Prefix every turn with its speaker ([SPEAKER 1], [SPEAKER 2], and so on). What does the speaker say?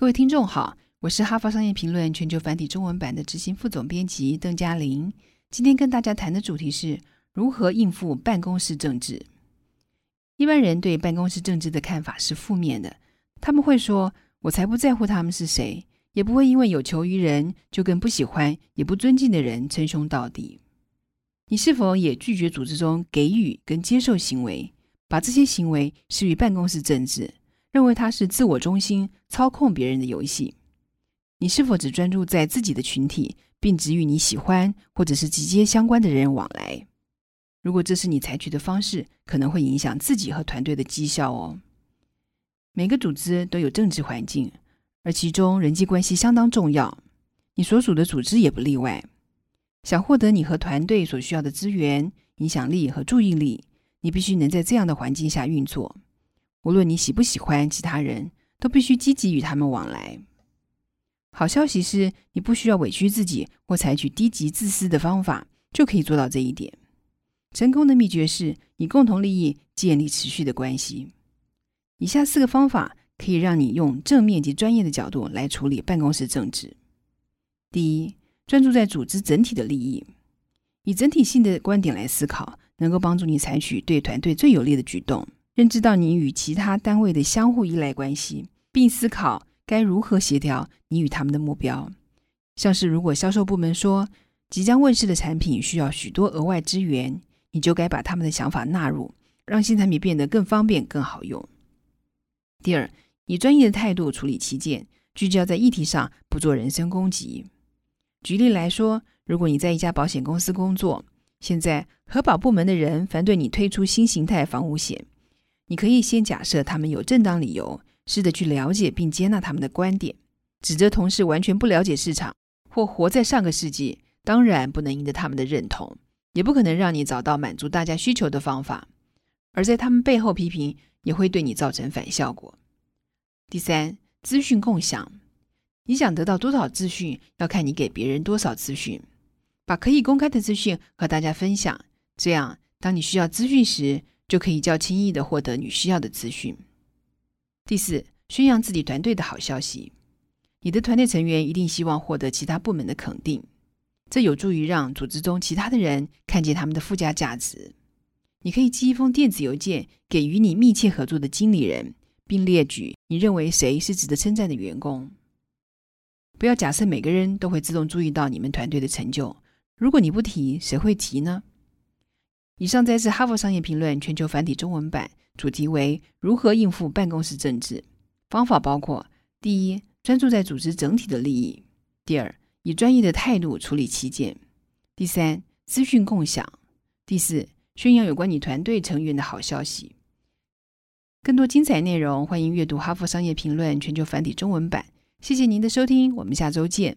[SPEAKER 1] 各位听众好，我是哈佛商业评论全球繁体中文版的执行副总编辑邓嘉玲。今天跟大家谈的主题是如何应付办公室政治。一般人对办公室政治的看法是负面的，他们会说：“我才不在乎他们是谁，也不会因为有求于人就跟不喜欢也不尊敬的人称兄道弟。”你是否也拒绝组织中给予跟接受行为，把这些行为视为办公室政治，认为它是自我中心、操控别人的游戏？你是否只专注在自己的群体，并只与你喜欢或者是直接相关的人往来？如果这是你采取的方式，可能会影响自己和团队的绩效哦。每个组织都有政治环境，而其中人际关系相当重要，你所属的组织也不例外。想获得你和团队所需要的资源、影响力和注意力，你必须能在这样的环境下运作。无论你喜不喜欢其他人，都必须积极与他们往来。好消息是，你不需要委屈自己或采取低级自私的方法，就可以做到这一点。成功的秘诀是以共同利益建立持续的关系。以下四个方法可以让你用正面及专业的角度来处理办公室政治。第一。专注在组织整体的利益，以整体性的观点来思考，能够帮助你采取对团队最有利的举动。认知到你与其他单位的相互依赖关系，并思考该如何协调你与他们的目标。像是如果销售部门说即将问世的产品需要许多额外资源，你就该把他们的想法纳入，让新产品变得更方便、更好用。第二，以专业的态度处理旗舰，聚焦在议题上，不做人身攻击。举例来说，如果你在一家保险公司工作，现在核保部门的人反对你推出新形态防务险，你可以先假设他们有正当理由，试着去了解并接纳他们的观点。指责同事完全不了解市场或活在上个世纪，当然不能赢得他们的认同，也不可能让你找到满足大家需求的方法。而在他们背后批评，也会对你造成反效果。第三，资讯共享。你想得到多少资讯，要看你给别人多少资讯。把可以公开的资讯和大家分享，这样当你需要资讯时，就可以较轻易的获得你需要的资讯。第四，宣扬自己团队的好消息。你的团队成员一定希望获得其他部门的肯定，这有助于让组织中其他的人看见他们的附加价值。你可以寄一封电子邮件给与你密切合作的经理人，并列举你认为谁是值得称赞的员工。不要假设每个人都会自动注意到你们团队的成就。如果你不提，谁会提呢？以上摘自《哈佛商业评论》全球繁体中文版，主题为如何应付办公室政治。方法包括：第一，专注在组织整体的利益；第二，以专业的态度处理旗舰；第三，资讯共享；第四，宣扬有关你团队成员的好消息。更多精彩内容，欢迎阅读《哈佛商业评论》全球繁体中文版。谢谢您的收听，我们下周见。